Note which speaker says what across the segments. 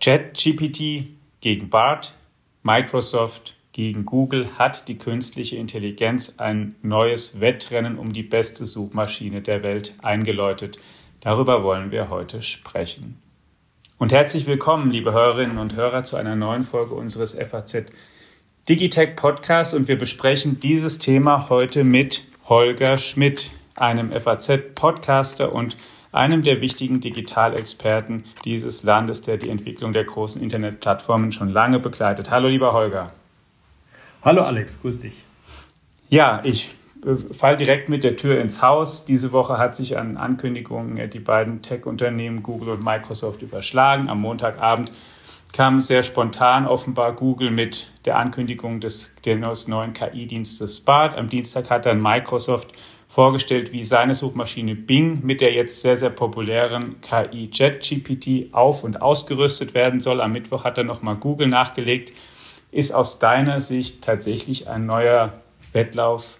Speaker 1: ChatGPT gegen BART, Microsoft gegen Google hat die künstliche Intelligenz ein neues Wettrennen um die beste Suchmaschine der Welt eingeläutet. Darüber wollen wir heute sprechen. Und herzlich willkommen, liebe Hörerinnen und Hörer, zu einer neuen Folge unseres FAZ Digitech Podcasts. Und wir besprechen dieses Thema heute mit Holger Schmidt, einem FAZ-Podcaster und einem der wichtigen Digitalexperten dieses Landes, der die Entwicklung der großen Internetplattformen schon lange begleitet. Hallo, lieber Holger.
Speaker 2: Hallo, Alex, grüß dich.
Speaker 1: Ja, ich äh, fall direkt mit der Tür ins Haus. Diese Woche hat sich an Ankündigungen die beiden Tech-Unternehmen Google und Microsoft überschlagen. Am Montagabend kam sehr spontan offenbar Google mit der Ankündigung des, des neuen KI-Dienstes BART. Am Dienstag hat dann Microsoft vorgestellt, wie seine Suchmaschine Bing mit der jetzt sehr, sehr populären KI ChatGPT auf- und ausgerüstet werden soll. Am Mittwoch hat er nochmal Google nachgelegt. Ist aus deiner Sicht tatsächlich ein neuer Wettlauf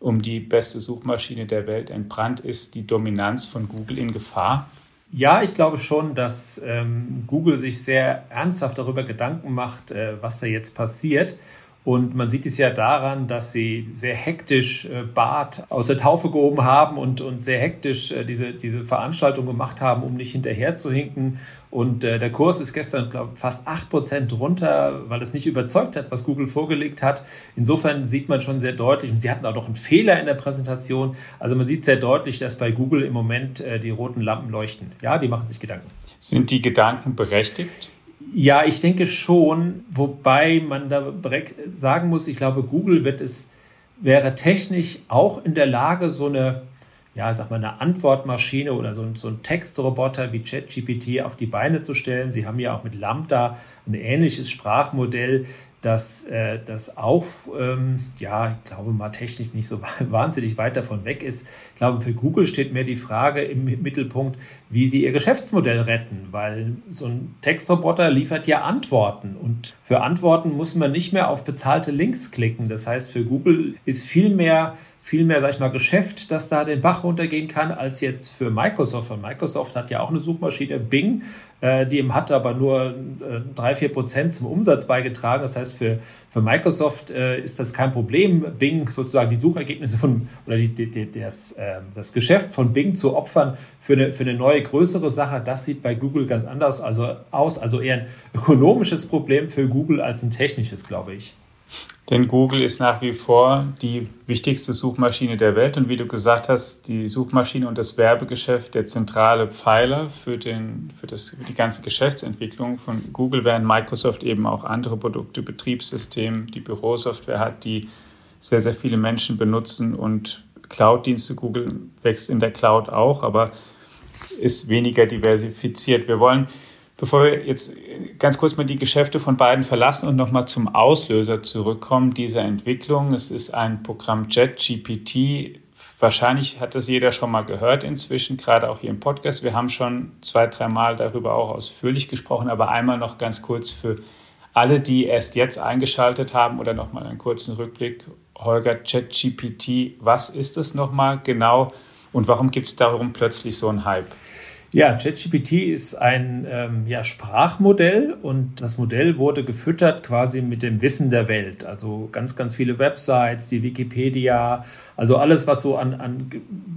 Speaker 1: um die beste Suchmaschine der Welt entbrannt? Ist die Dominanz von Google in Gefahr?
Speaker 2: Ja, ich glaube schon, dass ähm, Google sich sehr ernsthaft darüber Gedanken macht, äh, was da jetzt passiert. Und man sieht es ja daran, dass sie sehr hektisch äh, Bart aus der Taufe gehoben haben und, und sehr hektisch äh, diese, diese Veranstaltung gemacht haben, um nicht hinterher zu hinken. Und äh, der Kurs ist gestern, glaube ich, fast 8% runter, weil es nicht überzeugt hat, was Google vorgelegt hat. Insofern sieht man schon sehr deutlich, und sie hatten auch noch einen Fehler in der Präsentation. Also man sieht sehr deutlich, dass bei Google im Moment die roten Lampen leuchten. Ja, die machen sich Gedanken.
Speaker 1: Sind die Gedanken berechtigt?
Speaker 2: Ja, ich denke schon, wobei man da direkt sagen muss, ich glaube, Google wird es, wäre technisch auch in der Lage, so eine, ja, sag mal, eine Antwortmaschine oder so, so ein Textroboter wie ChatGPT auf die Beine zu stellen. Sie haben ja auch mit Lambda ein ähnliches Sprachmodell dass äh, das auch, ähm, ja, ich glaube mal technisch nicht so wahnsinnig weit davon weg ist. Ich glaube, für Google steht mehr die Frage im Mittelpunkt, wie sie ihr Geschäftsmodell retten, weil so ein Textroboter liefert ja Antworten und für Antworten muss man nicht mehr auf bezahlte Links klicken. Das heißt, für Google ist viel mehr viel mehr, sag ich mal, Geschäft, das da den Bach runtergehen kann, als jetzt für Microsoft. Und Microsoft hat ja auch eine Suchmaschine, Bing, äh, die hat aber nur äh, drei, vier Prozent zum Umsatz beigetragen. Das heißt, für, für Microsoft äh, ist das kein Problem, Bing sozusagen die Suchergebnisse von oder die, die, die, das, äh, das Geschäft von Bing zu opfern für eine, für eine neue, größere Sache. Das sieht bei Google ganz anders also aus. Also eher ein ökonomisches Problem für Google als ein technisches, glaube ich.
Speaker 1: Denn Google ist nach wie vor die wichtigste Suchmaschine der Welt und wie du gesagt hast, die Suchmaschine und das Werbegeschäft der zentrale Pfeiler für, den, für, das, für die ganze Geschäftsentwicklung von Google, während Microsoft eben auch andere Produkte, Betriebssystem, die Bürosoftware hat, die sehr, sehr viele Menschen benutzen und Cloud-Dienste. Google wächst in der Cloud auch, aber ist weniger diversifiziert. Wir wollen Bevor wir jetzt ganz kurz mal die Geschäfte von beiden verlassen und nochmal zum Auslöser zurückkommen dieser Entwicklung. Es ist ein Programm JetGPT. Wahrscheinlich hat das jeder schon mal gehört inzwischen, gerade auch hier im Podcast. Wir haben schon zwei, drei Mal darüber auch ausführlich gesprochen, aber einmal noch ganz kurz für alle, die erst jetzt eingeschaltet haben oder nochmal einen kurzen Rückblick. Holger, JetGPT, was ist es nochmal genau und warum gibt es darum plötzlich so einen Hype?
Speaker 2: Ja, ChatGPT ist ein ähm, ja, Sprachmodell und das Modell wurde gefüttert quasi mit dem Wissen der Welt. Also ganz, ganz viele Websites, die Wikipedia, also alles, was so an, an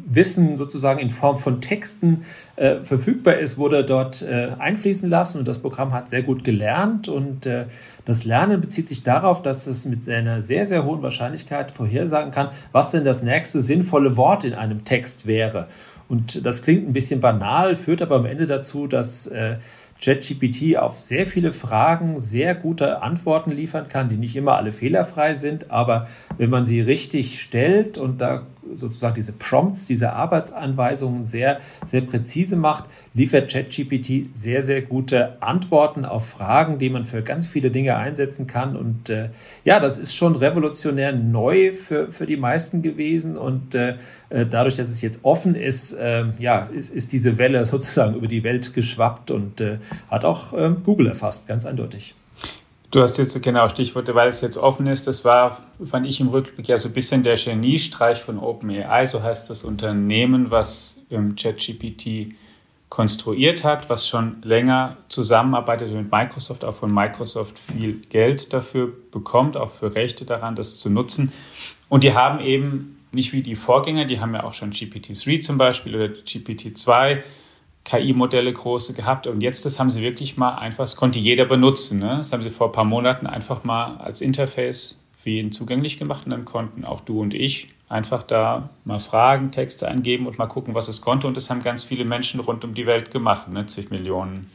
Speaker 2: Wissen sozusagen in Form von Texten äh, verfügbar ist, wurde dort äh, einfließen lassen und das Programm hat sehr gut gelernt und äh, das Lernen bezieht sich darauf, dass es mit einer sehr, sehr hohen Wahrscheinlichkeit vorhersagen kann, was denn das nächste sinnvolle Wort in einem Text wäre. Und das klingt ein bisschen banal, führt aber am Ende dazu, dass äh, ChatGPT auf sehr viele Fragen sehr gute Antworten liefern kann, die nicht immer alle fehlerfrei sind, aber wenn man sie richtig stellt und da sozusagen diese Prompts, diese Arbeitsanweisungen sehr, sehr präzise macht, liefert ChatGPT sehr, sehr gute Antworten auf Fragen, die man für ganz viele Dinge einsetzen kann. Und äh, ja, das ist schon revolutionär neu für, für die meisten gewesen. Und äh, äh dadurch, dass es jetzt offen ist, äh, ja, ist, ist diese Welle sozusagen über die Welt geschwappt und äh, hat auch äh, Google erfasst, ganz eindeutig.
Speaker 1: Du hast jetzt genau Stichworte, weil es jetzt offen ist. Das war, fand ich im Rückblick ja so ein bisschen der Geniestreich von OpenAI. So heißt das Unternehmen, was ähm, ChatGPT konstruiert hat, was schon länger zusammenarbeitet mit Microsoft, auch von Microsoft viel Geld dafür bekommt, auch für Rechte daran, das zu nutzen. Und die haben eben nicht wie die Vorgänger, die haben ja auch schon GPT-3 zum Beispiel oder GPT-2 KI-Modelle große gehabt und jetzt das haben sie wirklich mal einfach, das konnte jeder benutzen. Ne? Das haben sie vor ein paar Monaten einfach mal als Interface für jeden zugänglich gemacht und dann konnten auch du und ich einfach da mal Fragen, Texte eingeben und mal gucken, was es konnte und das haben ganz viele Menschen rund um die Welt gemacht, ne? zig Millionen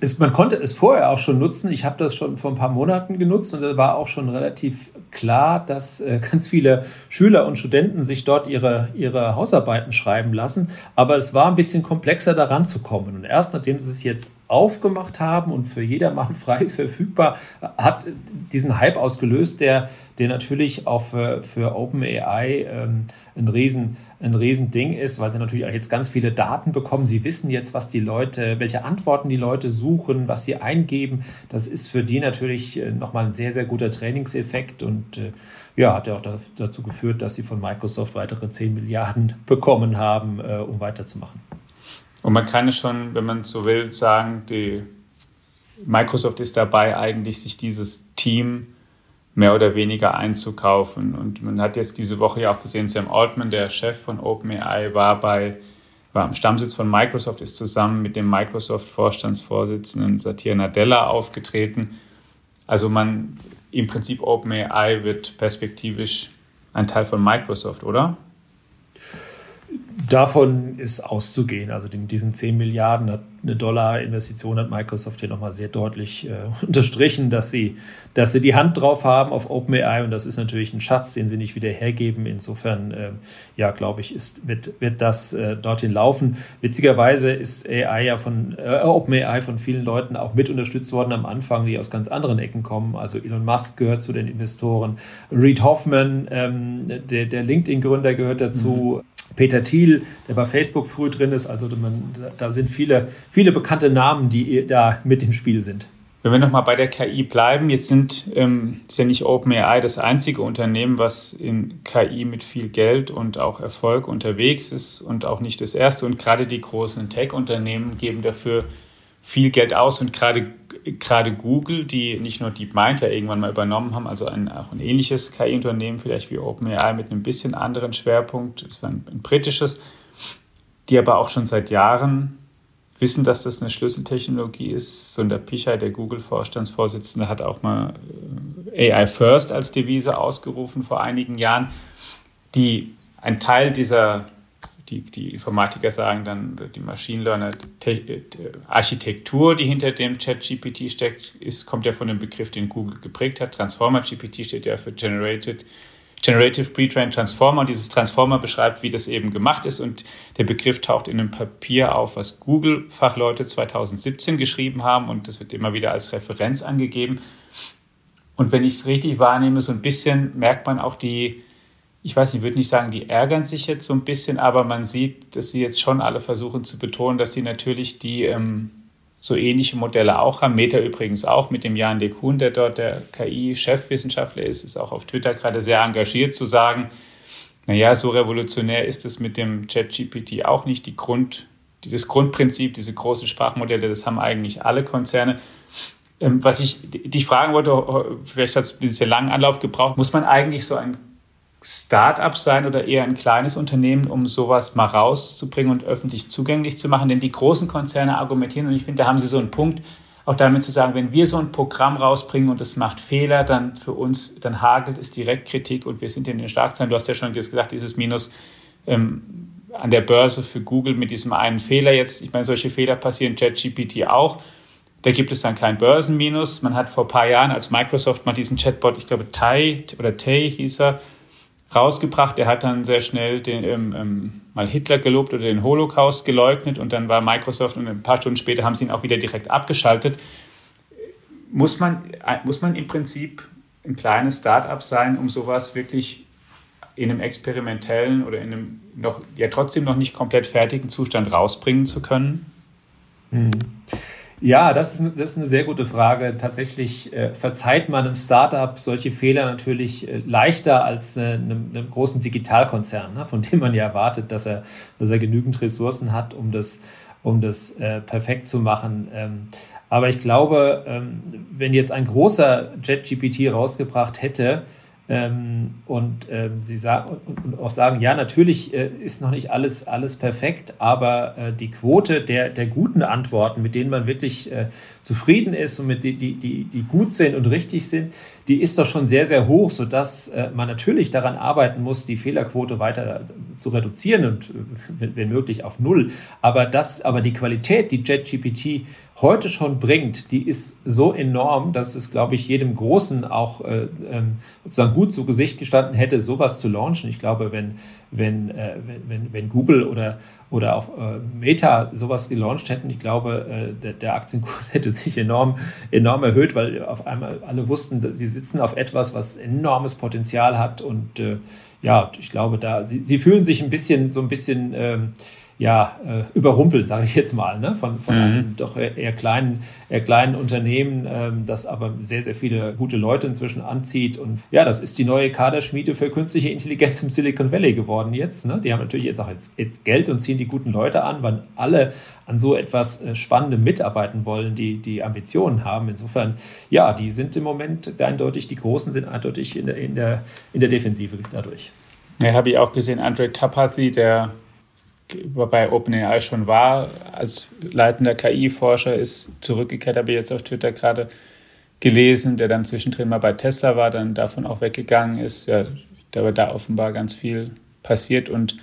Speaker 2: es, man konnte es vorher auch schon nutzen. Ich habe das schon vor ein paar Monaten genutzt und da war auch schon relativ klar, dass äh, ganz viele Schüler und Studenten sich dort ihre, ihre Hausarbeiten schreiben lassen. Aber es war ein bisschen komplexer daran zu kommen. Und erst nachdem sie es jetzt aufgemacht haben und für jedermann frei verfügbar, hat diesen Hype ausgelöst, der, der natürlich auch für, für OpenAI ähm, ein Riesen ein Riesending ist, weil sie natürlich auch jetzt ganz viele Daten bekommen. Sie wissen jetzt, was die Leute, welche Antworten die Leute suchen, was sie eingeben. Das ist für die natürlich äh, nochmal ein sehr, sehr guter Trainingseffekt und äh, ja, hat ja auch dazu geführt, dass sie von Microsoft weitere 10 Milliarden bekommen haben, äh, um weiterzumachen.
Speaker 1: Und man kann es schon, wenn man so will, sagen, die Microsoft ist dabei, eigentlich sich dieses Team mehr oder weniger einzukaufen. Und man hat jetzt diese Woche ja auch gesehen, Sam Altman, der Chef von OpenAI, war bei war am Stammsitz von Microsoft, ist zusammen mit dem Microsoft-Vorstandsvorsitzenden Satya Nadella aufgetreten. Also man im Prinzip OpenAI wird perspektivisch ein Teil von Microsoft, oder?
Speaker 2: Davon ist auszugehen. Also diesen 10 Milliarden eine Dollar-Investition hat Microsoft hier nochmal sehr deutlich äh, unterstrichen, dass sie, dass sie die Hand drauf haben auf OpenAI und das ist natürlich ein Schatz, den sie nicht wieder hergeben. Insofern, äh, ja, glaube ich, ist, wird, wird das äh, dorthin laufen. Witzigerweise ist AI ja von äh, OpenAI von vielen Leuten auch mit unterstützt worden am Anfang, die aus ganz anderen Ecken kommen. Also Elon Musk gehört zu den Investoren, Reed Hoffman, ähm, der, der LinkedIn-Gründer gehört dazu. Mhm. Peter Thiel, der bei Facebook früh drin ist. Also da sind viele, viele bekannte Namen, die da mit im Spiel sind.
Speaker 1: Wenn wir nochmal bei der KI bleiben, jetzt sind, ähm, ist ja nicht OpenAI das einzige Unternehmen, was in KI mit viel Geld und auch Erfolg unterwegs ist und auch nicht das erste. Und gerade die großen Tech-Unternehmen geben dafür viel Geld aus und gerade gerade Google, die nicht nur DeepMind ja irgendwann mal übernommen haben, also ein, auch ein ähnliches KI-Unternehmen, vielleicht wie OpenAI mit einem bisschen anderen Schwerpunkt, das war ein, ein britisches, die aber auch schon seit Jahren wissen, dass das eine Schlüsseltechnologie ist. Sundar Pichai, der Google-Vorstandsvorsitzende, hat auch mal äh, AI First als Devise ausgerufen vor einigen Jahren, die ein Teil dieser die, die Informatiker sagen dann, die Machine Learner Architektur, die hinter dem Chat-GPT steckt, ist, kommt ja von dem Begriff, den Google geprägt hat. Transformer GPT steht ja für Generated, Generative Pre-Trained Transformer und dieses Transformer beschreibt, wie das eben gemacht ist und der Begriff taucht in einem Papier auf, was Google-Fachleute 2017 geschrieben haben und das wird immer wieder als Referenz angegeben. Und wenn ich es richtig wahrnehme, so ein bisschen merkt man auch die, ich weiß nicht, ich würde nicht sagen, die ärgern sich jetzt so ein bisschen, aber man sieht, dass sie jetzt schon alle versuchen zu betonen, dass sie natürlich die ähm, so ähnliche Modelle auch haben. Meta übrigens auch mit dem Jan de Kuhn, der dort der KI-Chefwissenschaftler ist, ist auch auf Twitter gerade sehr engagiert zu sagen, naja, so revolutionär ist es mit dem ChatGPT auch nicht. Die Grund, das Grundprinzip, diese großen Sprachmodelle, das haben eigentlich alle Konzerne. Ähm, was ich dich fragen wollte, vielleicht hat es ein bisschen langen Anlauf gebraucht, muss man eigentlich so ein Start-up sein oder eher ein kleines Unternehmen, um sowas mal rauszubringen und öffentlich zugänglich zu machen? Denn die großen Konzerne argumentieren, und ich finde, da haben sie so einen Punkt, auch damit zu sagen, wenn wir so ein Programm rausbringen und es macht Fehler, dann für uns, dann hagelt es direkt Kritik und wir sind in den Schlagzeilen. Du hast ja schon gesagt, dieses Minus ähm, an der Börse für Google mit diesem einen Fehler jetzt. Ich meine, solche Fehler passieren ChatGPT auch. Da gibt es dann kein Börsenminus. Man hat vor ein paar Jahren, als Microsoft mal diesen Chatbot, ich glaube, Tai oder Tay hieß er, rausgebracht. Er hat dann sehr schnell den, ähm, ähm, mal Hitler gelobt oder den Holocaust geleugnet und dann war Microsoft und ein paar Stunden später haben sie ihn auch wieder direkt abgeschaltet. Muss man, äh, muss man im Prinzip ein kleines Start-up sein, um sowas wirklich in einem experimentellen oder in einem noch, ja trotzdem noch nicht komplett fertigen Zustand rausbringen zu können?
Speaker 2: Mhm. Ja, das ist, das ist eine sehr gute Frage. Tatsächlich äh, verzeiht man einem Startup solche Fehler natürlich äh, leichter als äh, einem, einem, großen Digitalkonzern, ne, von dem man ja erwartet, dass er, dass er genügend Ressourcen hat, um das, um das äh, perfekt zu machen. Ähm, aber ich glaube, ähm, wenn jetzt ein großer JetGPT rausgebracht hätte, ähm, und ähm, sie sagen und, und, auch sagen, ja, natürlich äh, ist noch nicht alles, alles perfekt, aber äh, die Quote der, der guten Antworten, mit denen man wirklich äh, zufrieden ist und mit die, die, die, die gut sind und richtig sind, die ist doch schon sehr, sehr hoch, sodass äh, man natürlich daran arbeiten muss, die Fehlerquote weiter zu reduzieren und äh, wenn möglich auf null. Aber das, aber die Qualität, die JetGPT heute schon bringt, die ist so enorm, dass es, glaube ich, jedem Großen auch äh, ähm, sozusagen gut zu Gesicht gestanden hätte, sowas zu launchen. Ich glaube, wenn, wenn, wenn, wenn Google oder, oder auch Meta sowas gelauncht hätten, ich glaube, der, der, Aktienkurs hätte sich enorm, enorm erhöht, weil auf einmal alle wussten, sie sitzen auf etwas, was enormes Potenzial hat. Und äh, ja, ich glaube, da sie, sie fühlen sich ein bisschen so ein bisschen ähm, ja, äh, überrumpelt, sage ich jetzt mal, ne? von, von mhm. einem doch eher kleinen, eher kleinen Unternehmen, ähm, das aber sehr, sehr viele gute Leute inzwischen anzieht. Und ja, das ist die neue Kaderschmiede für künstliche Intelligenz im Silicon Valley geworden jetzt. Ne? Die haben natürlich jetzt auch jetzt, jetzt Geld und ziehen die guten Leute an, weil alle an so etwas äh, Spannendem mitarbeiten wollen, die, die Ambitionen haben. Insofern, ja, die sind im Moment eindeutig, die Großen sind eindeutig in der, in der, in der Defensive dadurch.
Speaker 1: Ja, habe ich auch gesehen, Andre Kapathy, der bei OpenAI schon war, als leitender KI-Forscher, ist zurückgekehrt, habe ich jetzt auf Twitter gerade gelesen, der dann zwischendrin mal bei Tesla war, dann davon auch weggegangen ist. Ja, da war da offenbar ganz viel passiert und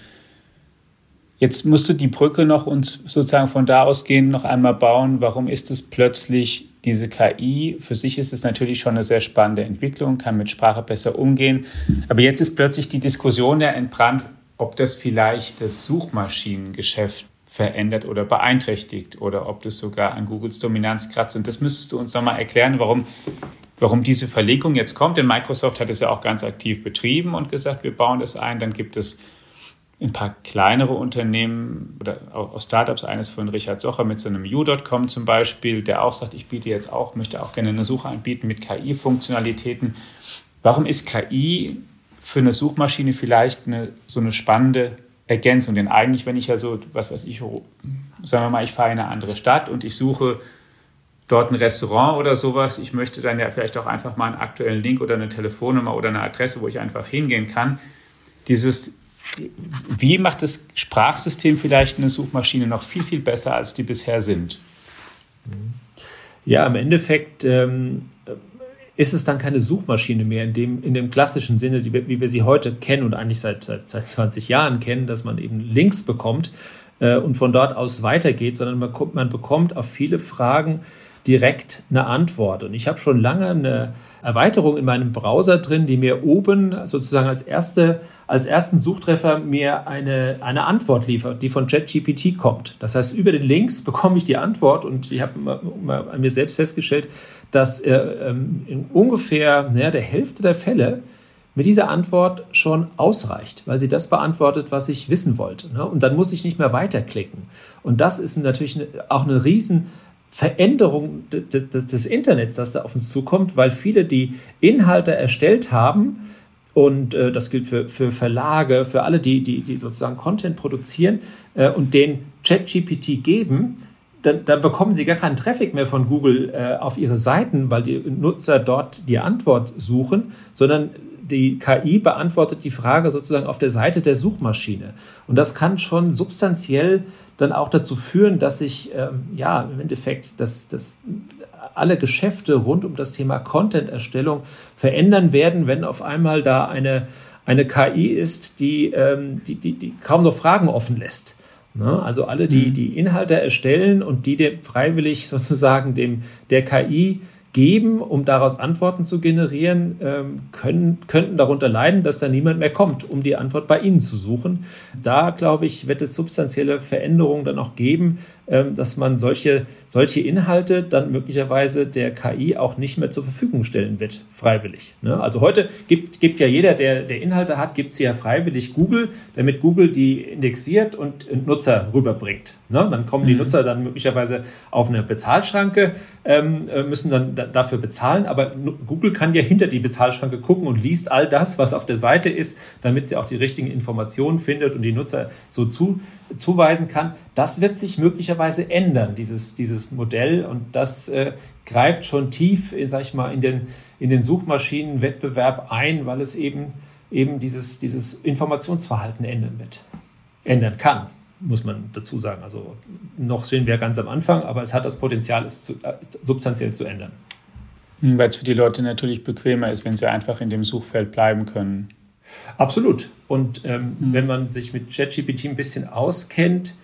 Speaker 1: jetzt musst du die Brücke noch uns sozusagen von da ausgehend noch einmal bauen. Warum ist es plötzlich diese KI? Für sich ist es natürlich schon eine sehr spannende Entwicklung, kann mit Sprache besser umgehen. Aber jetzt ist plötzlich die Diskussion ja entbrannt, ob das vielleicht das Suchmaschinengeschäft verändert oder beeinträchtigt oder ob das sogar an Googles Dominanz kratzt. Und das müsstest du uns nochmal erklären, warum, warum diese Verlegung jetzt kommt. Denn Microsoft hat es ja auch ganz aktiv betrieben und gesagt, wir bauen das ein. Dann gibt es ein paar kleinere Unternehmen oder auch Startups, eines von Richard Socher mit so einem U.com zum Beispiel, der auch sagt, ich biete jetzt auch, möchte auch gerne eine Suche anbieten mit KI-Funktionalitäten. Warum ist KI für eine Suchmaschine vielleicht eine, so eine spannende Ergänzung. Denn eigentlich, wenn ich ja so, was weiß ich, sagen wir mal, ich fahre in eine andere Stadt und ich suche dort ein Restaurant oder sowas, ich möchte dann ja vielleicht auch einfach mal einen aktuellen Link oder eine Telefonnummer oder eine Adresse, wo ich einfach hingehen kann. Dieses, wie macht das Sprachsystem vielleicht eine Suchmaschine noch viel, viel besser, als die bisher sind?
Speaker 2: Ja, im Endeffekt ähm, ist es dann keine Suchmaschine mehr in dem, in dem klassischen Sinne, die, wie wir sie heute kennen und eigentlich seit, seit, seit 20 Jahren kennen, dass man eben Links bekommt äh, und von dort aus weitergeht, sondern man, man bekommt auf viele Fragen direkt eine Antwort. Und ich habe schon lange eine Erweiterung in meinem Browser drin, die mir oben sozusagen als, erste, als ersten Suchtreffer mir eine, eine Antwort liefert, die von ChatGPT kommt. Das heißt, über den Links bekomme ich die Antwort und ich habe an mir selbst festgestellt, dass äh, ähm, in ungefähr naja, der Hälfte der Fälle mir diese Antwort schon ausreicht, weil sie das beantwortet, was ich wissen wollte. Ne? Und dann muss ich nicht mehr weiterklicken. Und das ist natürlich auch eine riesen Veränderung des, des, des Internets, das da auf uns zukommt, weil viele, die Inhalte erstellt haben, und äh, das gilt für, für Verlage, für alle, die, die, die sozusagen Content produzieren äh, und den ChatGPT geben, dann, dann, bekommen sie gar keinen Traffic mehr von Google äh, auf ihre Seiten, weil die Nutzer dort die Antwort suchen, sondern die KI beantwortet die Frage sozusagen auf der Seite der Suchmaschine. Und das kann schon substanziell dann auch dazu führen, dass sich ähm, ja im Endeffekt dass, dass alle Geschäfte rund um das Thema Content-Erstellung verändern werden, wenn auf einmal da eine, eine KI ist, die, ähm, die, die, die kaum noch Fragen offen lässt. Ne? Also alle, die mhm. die Inhalte erstellen und die dem freiwillig sozusagen dem der KI geben, um daraus Antworten zu generieren, ähm, können, könnten darunter leiden, dass da niemand mehr kommt, um die Antwort bei Ihnen zu suchen. Da, glaube ich, wird es substanzielle Veränderungen dann auch geben, dass man solche, solche Inhalte dann möglicherweise der KI auch nicht mehr zur Verfügung stellen wird, freiwillig. Ne? Also heute gibt, gibt ja jeder, der, der Inhalte hat, gibt sie ja freiwillig Google, damit Google die indexiert und Nutzer rüberbringt. Ne? Dann kommen die mhm. Nutzer dann möglicherweise auf eine Bezahlschranke, ähm, äh, müssen dann dafür bezahlen, aber Google kann ja hinter die Bezahlschranke gucken und liest all das, was auf der Seite ist, damit sie auch die richtigen Informationen findet und die Nutzer so zu, zuweisen kann. Das wird sich möglicherweise ändern, dieses, dieses Modell, und das äh, greift schon tief, in, sag ich mal, in den, in den Suchmaschinenwettbewerb ein, weil es eben, eben dieses, dieses Informationsverhalten ändern wird, ändern kann muss man dazu sagen. Also noch stehen wir ganz am Anfang, aber es hat das Potenzial, es zu, äh, substanziell zu ändern.
Speaker 1: Hm, weil es für die Leute natürlich bequemer ist, wenn sie einfach in dem Suchfeld bleiben können.
Speaker 2: Absolut. Und ähm, mhm. wenn man sich mit ChatGPT ein bisschen auskennt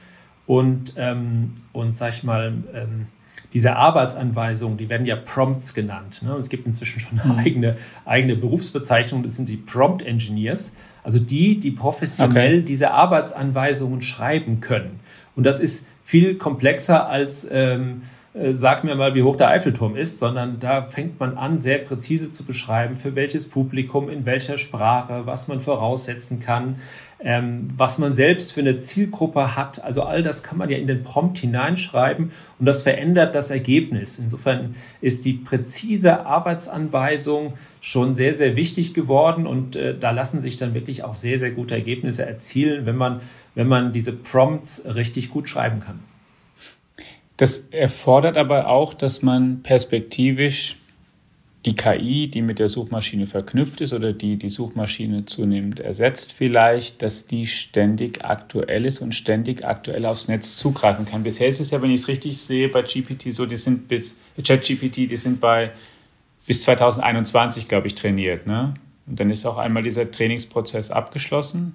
Speaker 2: und, ähm, und sag ich mal, ähm, diese Arbeitsanweisungen, die werden ja Prompts genannt. Ne? Es gibt inzwischen schon eine mhm. eigene, eigene Berufsbezeichnung, das sind die Prompt Engineers, also die, die professionell okay. diese Arbeitsanweisungen schreiben können. Und das ist viel komplexer als ähm, äh, sag mir mal, wie hoch der Eiffelturm ist, sondern da fängt man an, sehr präzise zu beschreiben, für welches Publikum, in welcher Sprache, was man voraussetzen kann, ähm, was man selbst für eine Zielgruppe hat. Also all das kann man ja in den Prompt hineinschreiben und das verändert das Ergebnis. Insofern ist die präzise Arbeitsanweisung schon sehr, sehr wichtig geworden und äh, da lassen sich dann wirklich auch sehr, sehr gute Ergebnisse erzielen, wenn man, wenn man diese Prompts richtig gut schreiben kann.
Speaker 1: Das erfordert aber auch, dass man perspektivisch die KI, die mit der Suchmaschine verknüpft ist oder die die Suchmaschine zunehmend ersetzt, vielleicht, dass die ständig aktuell ist und ständig aktuell aufs Netz zugreifen kann. Bisher ist es ja, wenn ich es richtig sehe, bei GPT so, die sind bis ChatGPT, die sind bei bis 2021, glaube ich, trainiert. Ne? Und dann ist auch einmal dieser Trainingsprozess abgeschlossen.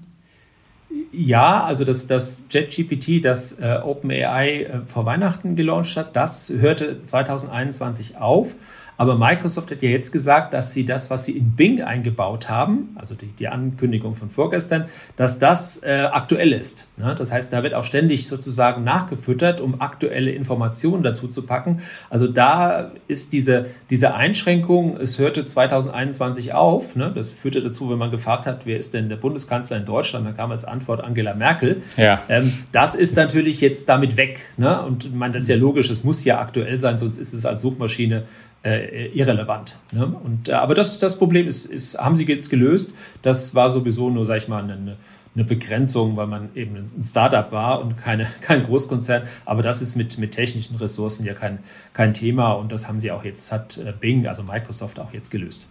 Speaker 2: Ja, also das, das JetGPT, das äh, OpenAI äh, vor Weihnachten gelauncht hat, das hörte 2021 auf. Aber Microsoft hat ja jetzt gesagt, dass sie das, was sie in Bing eingebaut haben, also die, die Ankündigung von vorgestern, dass das äh, aktuell ist. Ne? Das heißt, da wird auch ständig sozusagen nachgefüttert, um aktuelle Informationen dazu zu packen. Also da ist diese, diese Einschränkung, es hörte 2021 auf. Ne? Das führte dazu, wenn man gefragt hat, wer ist denn der Bundeskanzler in Deutschland, dann kam als Antwort Angela Merkel. Ja. Ähm, das ist natürlich jetzt damit weg. Ne? Und man, das ist ja logisch, es muss ja aktuell sein, sonst ist es als Suchmaschine äh, irrelevant. Ne? Und, äh, aber das, das Problem ist, ist, haben sie jetzt gelöst. Das war sowieso nur, sag ich mal, eine, eine Begrenzung, weil man eben ein Startup war und keine, kein Großkonzern. Aber das ist mit, mit technischen Ressourcen ja kein, kein Thema und das haben sie auch jetzt, hat äh, Bing, also Microsoft, auch jetzt gelöst.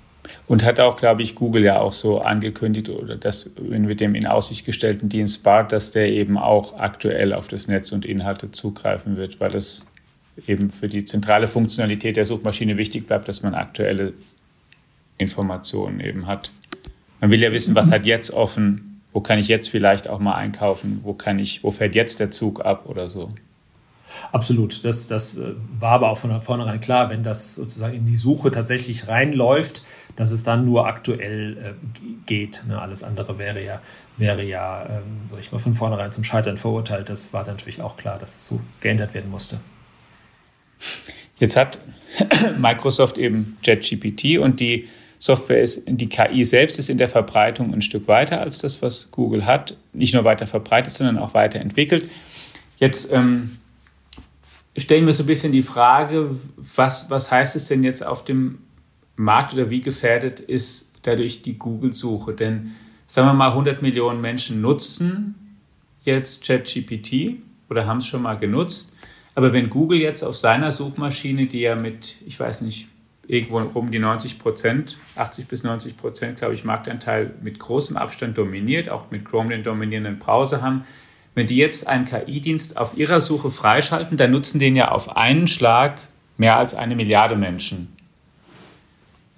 Speaker 1: Und hat auch, glaube ich, Google ja auch so angekündigt oder das mit dem in Aussicht gestellten Dienst BART, dass der eben auch aktuell auf das Netz und Inhalte zugreifen wird, weil das eben für die zentrale Funktionalität der Suchmaschine wichtig bleibt, dass man aktuelle Informationen eben hat. Man will ja wissen, was hat jetzt offen, wo kann ich jetzt vielleicht auch mal einkaufen, wo kann ich, wo fährt jetzt der Zug ab oder so.
Speaker 2: Absolut. Das, das äh, war aber auch von vornherein klar, wenn das sozusagen in die Suche tatsächlich reinläuft, dass es dann nur aktuell äh, geht. Ne? Alles andere wäre ja, wäre ja, ähm, sag ich mal, von vornherein zum Scheitern verurteilt. Das war natürlich auch klar, dass es so geändert werden musste.
Speaker 1: Jetzt hat Microsoft eben JetGPT und die Software ist, die KI selbst ist in der Verbreitung ein Stück weiter als das, was Google hat. Nicht nur weiter verbreitet, sondern auch weiterentwickelt. Jetzt ähm, stellen wir so ein bisschen die Frage, was, was heißt es denn jetzt auf dem Markt oder wie gefährdet ist dadurch die Google-Suche? Denn sagen wir mal, 100 Millionen Menschen nutzen jetzt ChatGPT oder haben es schon mal genutzt. Aber wenn Google jetzt auf seiner Suchmaschine, die ja mit, ich weiß nicht, irgendwo um die 90 Prozent, 80 bis 90 Prozent, glaube ich, Marktanteil mit großem Abstand dominiert, auch mit Chrome den dominierenden Browser haben, wenn die jetzt einen KI-Dienst auf ihrer Suche freischalten, dann nutzen den ja auf einen Schlag mehr als eine Milliarde Menschen.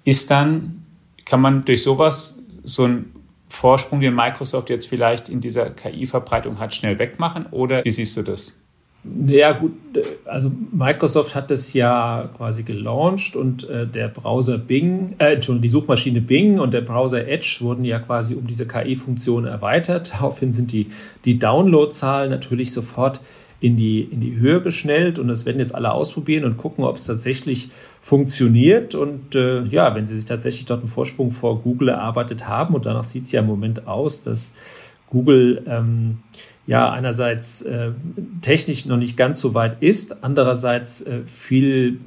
Speaker 1: Ist dann, kann man durch sowas so einen Vorsprung, den Microsoft jetzt vielleicht in dieser KI-Verbreitung hat, schnell wegmachen? Oder wie siehst du das?
Speaker 2: Ja, gut, also Microsoft hat das ja quasi gelauncht und äh, der Browser Bing, äh, Entschuldigung, die Suchmaschine Bing und der Browser Edge wurden ja quasi um diese KI-Funktion erweitert. Daraufhin sind die, die Downloadzahlen natürlich sofort in die, in die Höhe geschnellt und das werden jetzt alle ausprobieren und gucken, ob es tatsächlich funktioniert. Und äh, ja, wenn sie sich tatsächlich dort einen Vorsprung vor Google erarbeitet haben, und danach sieht es ja im Moment aus, dass Google ähm, ja einerseits äh, technisch noch nicht ganz so weit ist, andererseits äh, viel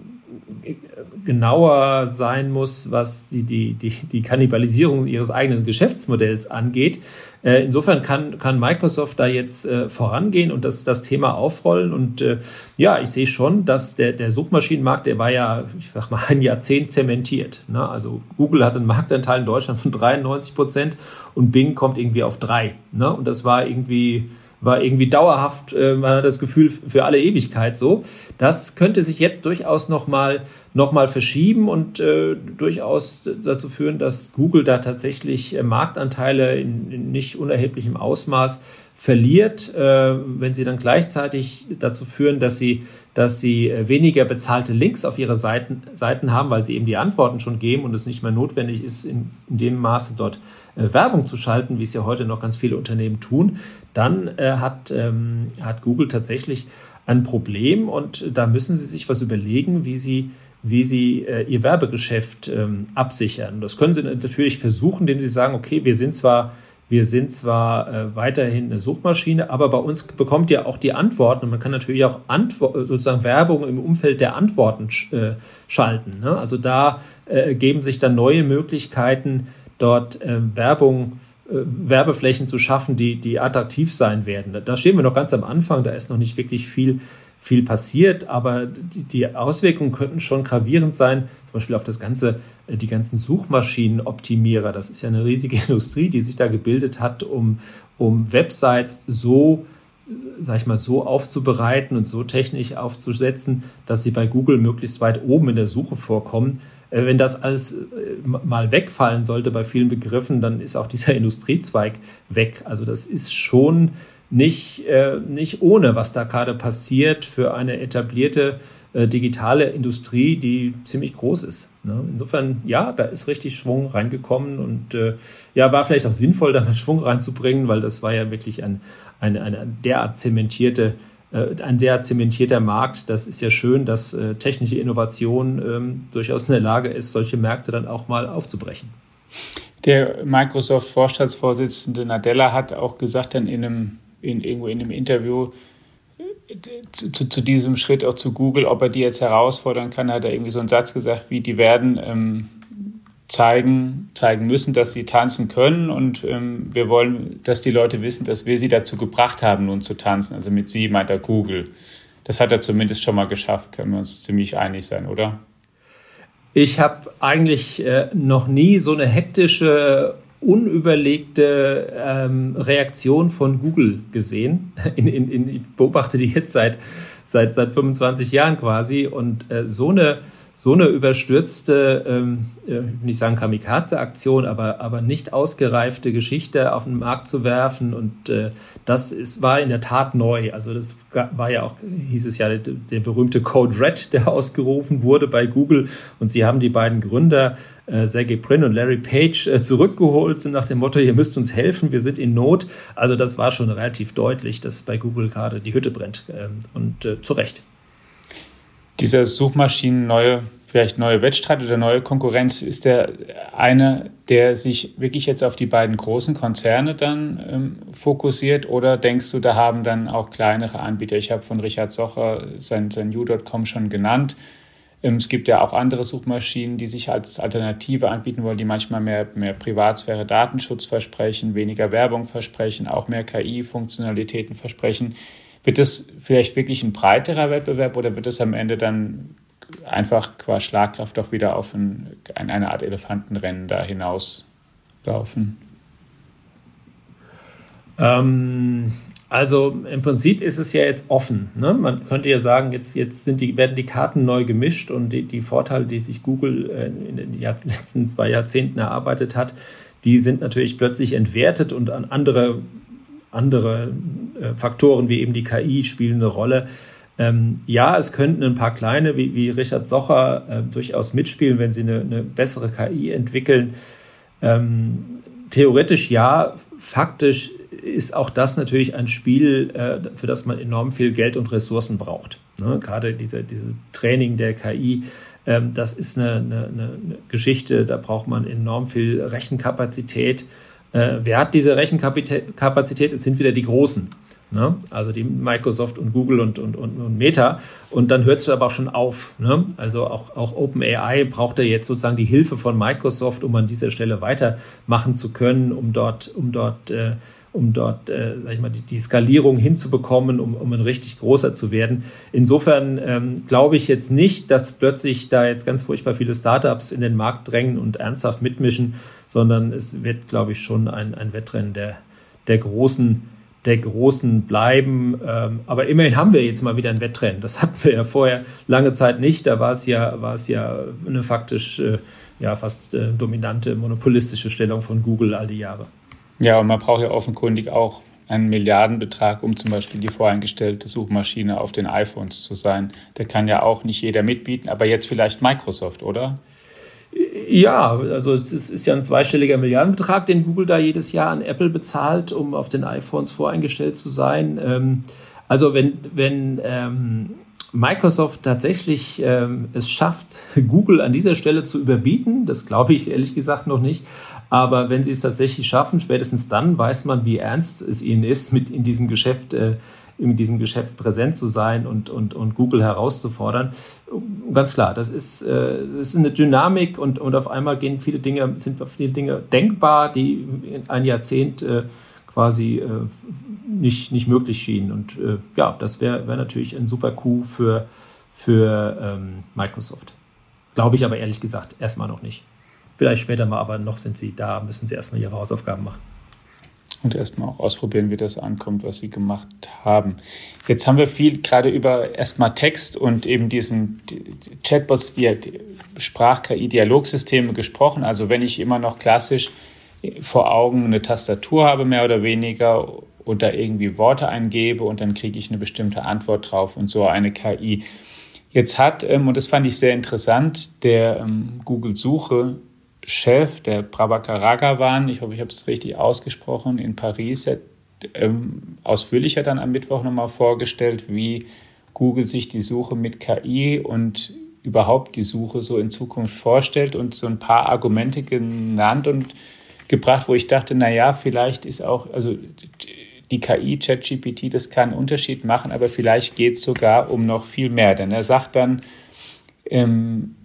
Speaker 2: genauer sein muss, was die, die, die, die Kannibalisierung ihres eigenen Geschäftsmodells angeht. Äh, insofern kann, kann Microsoft da jetzt äh, vorangehen und das, das Thema aufrollen. Und äh, ja, ich sehe schon, dass der, der Suchmaschinenmarkt, der war ja, ich sag mal, ein Jahrzehnt zementiert. Ne? Also Google hat einen Marktanteil in Deutschland von 93 Prozent und Bing kommt irgendwie auf drei. Ne? Und das war irgendwie war irgendwie dauerhaft, äh, man hat das Gefühl, für alle Ewigkeit so. Das könnte sich jetzt durchaus nochmal noch mal verschieben und äh, durchaus dazu führen, dass Google da tatsächlich äh, Marktanteile in, in nicht unerheblichem Ausmaß verliert, äh, wenn sie dann gleichzeitig dazu führen, dass sie, dass sie äh, weniger bezahlte Links auf ihre Seiten, Seiten haben, weil sie eben die Antworten schon geben und es nicht mehr notwendig ist, in, in dem Maße dort äh, Werbung zu schalten, wie es ja heute noch ganz viele Unternehmen tun, dann äh, hat, ähm, hat Google tatsächlich ein Problem und da müssen sie sich was überlegen, wie sie wie sie äh, ihr Werbegeschäft ähm, absichern. Das können sie natürlich versuchen, indem sie sagen, okay, wir sind zwar wir sind zwar äh, weiterhin eine Suchmaschine, aber bei uns bekommt ihr auch die Antworten und man kann natürlich auch Antwo sozusagen Werbung im Umfeld der Antworten sch äh, schalten. Ne? Also da äh, geben sich dann neue Möglichkeiten, dort äh, Werbung äh, Werbeflächen zu schaffen, die, die attraktiv sein werden. Da stehen wir noch ganz am Anfang, da ist noch nicht wirklich viel viel passiert, aber die, die Auswirkungen könnten schon gravierend sein, zum Beispiel auf das ganze, äh, die ganzen Suchmaschinenoptimierer. Das ist ja eine riesige Industrie, die sich da gebildet hat, um, um Websites so sag ich mal, so aufzubereiten und so technisch aufzusetzen, dass sie bei Google möglichst weit oben in der Suche vorkommen. Äh, wenn das alles äh, mal wegfallen sollte bei vielen Begriffen, dann ist auch dieser Industriezweig weg. Also das ist schon nicht, äh, nicht ohne, was da gerade passiert für eine etablierte äh, digitale Industrie, die ziemlich groß ist. Ne? Insofern, ja, da ist richtig Schwung reingekommen und äh, ja, war vielleicht auch sinnvoll, da mal Schwung reinzubringen, weil das war ja wirklich ein, ein, eine derart zementierte äh, ein sehr zementierter Markt. Das ist ja schön, dass äh, technische Innovation ähm, durchaus in der Lage ist, solche Märkte dann auch mal aufzubrechen.
Speaker 1: Der Microsoft-Vorstandsvorsitzende Nadella hat auch gesagt, dann in einem in, irgendwo in einem Interview zu, zu, zu, diesem Schritt auch zu Google, ob er die jetzt herausfordern kann, hat er irgendwie so einen Satz gesagt, wie die werden ähm, zeigen, zeigen müssen, dass sie tanzen können und ähm, wir wollen, dass die Leute wissen, dass wir sie dazu gebracht haben, nun zu tanzen. Also mit sie meint er Google. Das hat er zumindest schon mal geschafft, können wir uns ziemlich einig sein, oder?
Speaker 2: Ich habe eigentlich äh, noch nie so eine hektische unüberlegte ähm, Reaktion von Google gesehen. In, in, in, ich beobachte die jetzt seit, seit, seit 25 Jahren quasi und äh, so eine so eine überstürzte, ähm, äh, ich nicht sagen Kamikaze-Aktion, aber, aber nicht ausgereifte Geschichte auf den Markt zu werfen. Und äh, das ist, war in der Tat neu. Also das war ja auch, hieß es ja, der, der berühmte Code Red, der ausgerufen wurde bei Google. Und sie haben die beiden Gründer, äh, Sergey Brin und Larry Page, äh, zurückgeholt nach dem Motto, ihr müsst uns helfen, wir sind in Not. Also das war schon relativ deutlich, dass bei Google gerade die Hütte brennt. Ähm, und äh, zu Recht
Speaker 1: dieser Suchmaschinen neue, vielleicht neue Wettstreit oder neue Konkurrenz, ist der eine, der sich wirklich jetzt auf die beiden großen Konzerne dann ähm, fokussiert oder denkst du, da haben dann auch kleinere Anbieter? Ich habe von Richard Socher sein, sein U.com schon genannt. Ähm, es gibt ja auch andere Suchmaschinen, die sich als Alternative anbieten wollen, die manchmal mehr, mehr Privatsphäre, Datenschutz versprechen, weniger Werbung versprechen, auch mehr KI-Funktionalitäten versprechen. Wird das vielleicht wirklich ein breiterer Wettbewerb oder wird es am Ende dann einfach qua Schlagkraft doch wieder auf ein, eine Art Elefantenrennen da hinauslaufen?
Speaker 2: Ähm, also im Prinzip ist es ja jetzt offen. Ne? Man könnte ja sagen, jetzt, jetzt sind die, werden die Karten neu gemischt und die, die Vorteile, die sich Google äh, in den letzten zwei Jahrzehnten erarbeitet hat, die sind natürlich plötzlich entwertet und an andere andere äh, Faktoren wie eben die KI spielen eine Rolle. Ähm, ja, es könnten ein paar kleine, wie, wie Richard Socher, äh, durchaus mitspielen, wenn sie eine, eine bessere KI entwickeln. Ähm, theoretisch ja, faktisch ist auch das natürlich ein Spiel, äh, für das man enorm viel Geld und Ressourcen braucht. Ne? Gerade diese, dieses Training der KI, ähm, das ist eine, eine, eine, Geschichte, da braucht man enorm viel Rechenkapazität. Äh, wer hat diese Rechenkapazität? Es sind wieder die Großen. Ne? Also die Microsoft und Google und, und, und, und Meta. Und dann hört es aber auch schon auf. Ne? Also auch, auch OpenAI braucht ja jetzt sozusagen die Hilfe von Microsoft, um an dieser Stelle weitermachen zu können, um dort, um dort, äh, um dort, äh, sag ich mal, die, die Skalierung hinzubekommen, um, um ein richtig großer zu werden. Insofern ähm, glaube ich jetzt nicht, dass plötzlich da jetzt ganz furchtbar viele Startups in den Markt drängen und ernsthaft mitmischen, sondern es wird, glaube ich, schon ein, ein Wettrennen der, der großen der Großen bleiben. Ähm, aber immerhin haben wir jetzt mal wieder ein Wettrennen. Das hatten wir ja vorher lange Zeit nicht. Da war es ja, war es ja eine faktisch äh, ja, fast äh, dominante monopolistische Stellung von Google all die Jahre.
Speaker 1: Ja, und man braucht ja offenkundig auch einen Milliardenbetrag, um zum Beispiel die voreingestellte Suchmaschine auf den iPhones zu sein. Da kann ja auch nicht jeder mitbieten, aber jetzt vielleicht Microsoft, oder?
Speaker 2: Ja, also es ist ja ein zweistelliger Milliardenbetrag, den Google da jedes Jahr an Apple bezahlt, um auf den iPhones voreingestellt zu sein. Ähm, also wenn, wenn ähm, Microsoft tatsächlich ähm, es schafft, Google an dieser Stelle zu überbieten, das glaube ich ehrlich gesagt noch nicht, aber wenn sie es tatsächlich schaffen, spätestens dann weiß man, wie ernst es ihnen ist, mit in diesem Geschäft äh, in diesem Geschäft präsent zu sein und, und, und Google herauszufordern. Ganz klar, das ist, äh, das ist eine Dynamik und, und auf einmal gehen viele Dinge, sind viele Dinge denkbar, die ein Jahrzehnt äh, quasi äh, nicht, nicht möglich schienen. Und äh, ja, das wäre wär natürlich ein super Coup für, für ähm, Microsoft. Glaube ich aber ehrlich gesagt erstmal noch nicht. Vielleicht später mal, aber noch sind sie da, müssen sie erstmal ihre Hausaufgaben machen
Speaker 1: und erstmal auch ausprobieren, wie das ankommt, was sie gemacht haben. Jetzt haben wir viel gerade über erstmal Text und eben diesen Chatbots, die, Sprach-KI-Dialogsysteme gesprochen. Also wenn ich immer noch klassisch vor Augen eine Tastatur habe, mehr oder weniger, und da irgendwie Worte eingebe und dann kriege ich eine bestimmte Antwort drauf und so eine KI. Jetzt hat, ähm, und das fand ich sehr interessant, der ähm, Google Suche Chef, der Prabhakar Raghavan, ich hoffe, ich habe es richtig ausgesprochen, in Paris, hat ähm, ausführlicher dann am Mittwoch nochmal vorgestellt, wie Google sich die Suche mit KI und überhaupt die Suche so in Zukunft vorstellt und so ein paar Argumente genannt und gebracht, wo ich dachte, naja, vielleicht ist auch, also die KI, ChatGPT, das kann einen Unterschied machen, aber vielleicht geht es sogar um noch viel mehr. Denn er sagt dann, ähm,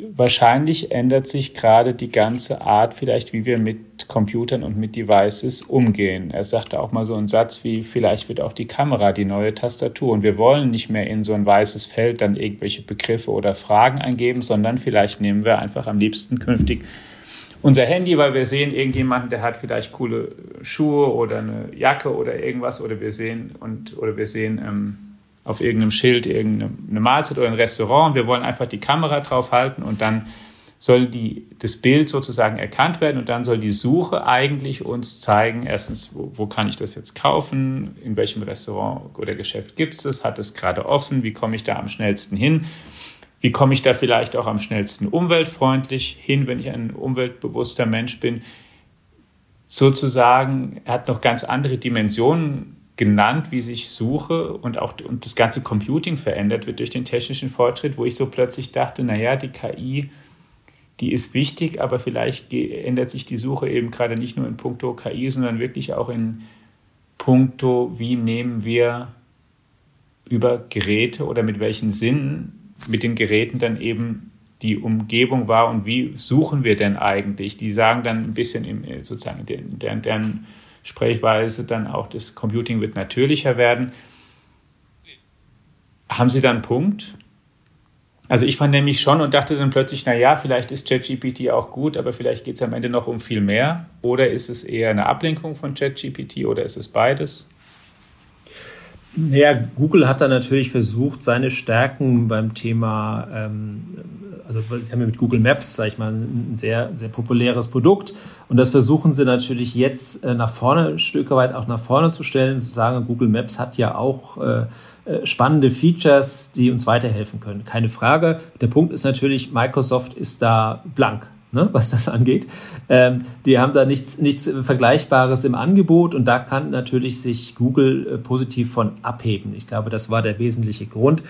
Speaker 1: wahrscheinlich ändert sich gerade die ganze Art vielleicht, wie wir mit Computern und mit Devices umgehen. Er sagte auch mal so einen Satz wie, vielleicht wird auch die Kamera die neue Tastatur und wir wollen nicht mehr in so ein weißes Feld dann irgendwelche Begriffe oder Fragen eingeben, sondern vielleicht nehmen wir einfach am liebsten künftig unser Handy, weil wir sehen irgendjemanden, der hat vielleicht coole Schuhe oder eine Jacke oder irgendwas oder wir sehen und oder wir sehen ähm, auf irgendeinem Schild irgendeine Mahlzeit oder ein Restaurant. Wir wollen einfach die Kamera drauf halten und dann soll die, das Bild sozusagen erkannt werden und dann soll die Suche eigentlich uns zeigen, erstens, wo, wo kann ich das jetzt kaufen, in welchem Restaurant oder Geschäft gibt es das, hat es gerade offen, wie komme ich da am schnellsten hin, wie komme ich da vielleicht auch am schnellsten umweltfreundlich hin, wenn ich ein umweltbewusster Mensch bin. Sozusagen, hat noch ganz andere Dimensionen genannt, wie sich Suche und auch und das ganze Computing verändert wird durch den technischen Fortschritt, wo ich so plötzlich dachte, naja, die KI, die ist wichtig, aber vielleicht ändert sich die Suche eben gerade nicht nur in puncto KI, sondern wirklich auch in puncto, wie nehmen wir über Geräte oder mit welchen Sinnen mit den Geräten dann eben die Umgebung wahr und wie suchen wir denn eigentlich? Die sagen dann ein bisschen im, sozusagen deren, deren Sprechweise dann auch das Computing wird natürlicher werden. Haben Sie da einen Punkt? Also ich fand nämlich schon und dachte dann plötzlich, na ja, vielleicht ist ChatGPT auch gut, aber vielleicht geht es am Ende noch um viel mehr. Oder ist es eher eine Ablenkung von ChatGPT oder ist es beides?
Speaker 2: Naja, Google hat da natürlich versucht, seine Stärken beim Thema ähm, also sie haben ja mit Google Maps, sage ich mal, ein sehr, sehr populäres Produkt. Und das versuchen sie natürlich jetzt äh, nach vorne, ein Stück weit auch nach vorne zu stellen, zu sagen, Google Maps hat ja auch äh, äh, spannende Features, die uns weiterhelfen können. Keine Frage. Der Punkt ist natürlich, Microsoft ist da blank. Ne, was das angeht. Ähm, die haben da nichts, nichts Vergleichbares im Angebot und da kann natürlich sich Google äh, positiv von abheben. Ich glaube, das war der wesentliche Grund.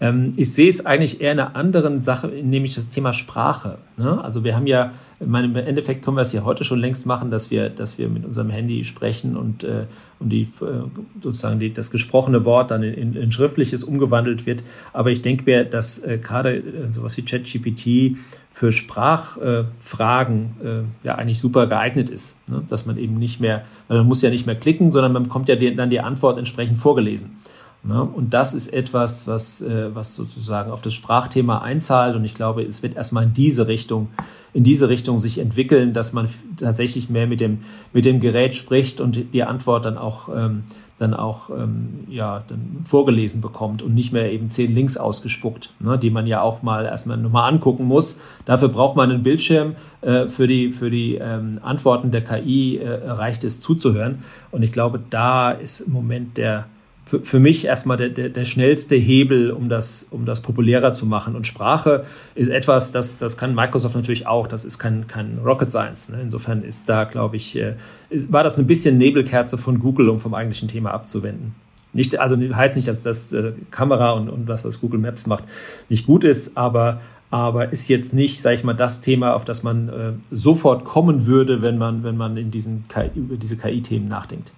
Speaker 2: Ähm, ich sehe es eigentlich eher in einer anderen Sache, nämlich das Thema Sprache. Ne? Also wir haben ja, im Endeffekt können wir es ja heute schon längst machen, dass wir, dass wir mit unserem Handy sprechen und, äh, und die, äh, sozusagen die, das gesprochene Wort dann in, in, schriftliches umgewandelt wird. Aber ich denke mir, dass äh, gerade sowas wie ChatGPT für Sprachfragen ja eigentlich super geeignet ist. Ne? Dass man eben nicht mehr, man muss ja nicht mehr klicken, sondern man bekommt ja dann die Antwort entsprechend vorgelesen. Ne? Und das ist etwas, was, äh, was sozusagen auf das Sprachthema einzahlt. Und ich glaube, es wird erstmal in diese Richtung, in diese Richtung sich entwickeln, dass man tatsächlich mehr mit dem, mit dem Gerät spricht und die Antwort dann auch, ähm, dann auch ähm, ja, dann vorgelesen bekommt und nicht mehr eben zehn Links ausgespuckt, ne, die man ja auch mal erstmal nochmal angucken muss. Dafür braucht man einen Bildschirm. Äh, für die, für die ähm, Antworten der KI äh, reicht es zuzuhören. Und ich glaube, da ist im Moment der, für, für mich erstmal der, der, der schnellste Hebel, um das, um das populärer zu machen. Und Sprache ist etwas, das, das kann Microsoft natürlich auch. Das ist kein, kein Rocket Science. Ne? Insofern ist da, glaube ich, äh, ist, war das ein bisschen Nebelkerze von Google, um vom eigentlichen Thema abzuwenden. Nicht, also heißt nicht, dass das äh, Kamera und, und das, was Google Maps macht, nicht gut ist, aber aber ist jetzt nicht, sage ich mal, das Thema, auf das man äh, sofort kommen würde, wenn man, wenn man in diesen KI, über diese KI-Themen nachdenkt.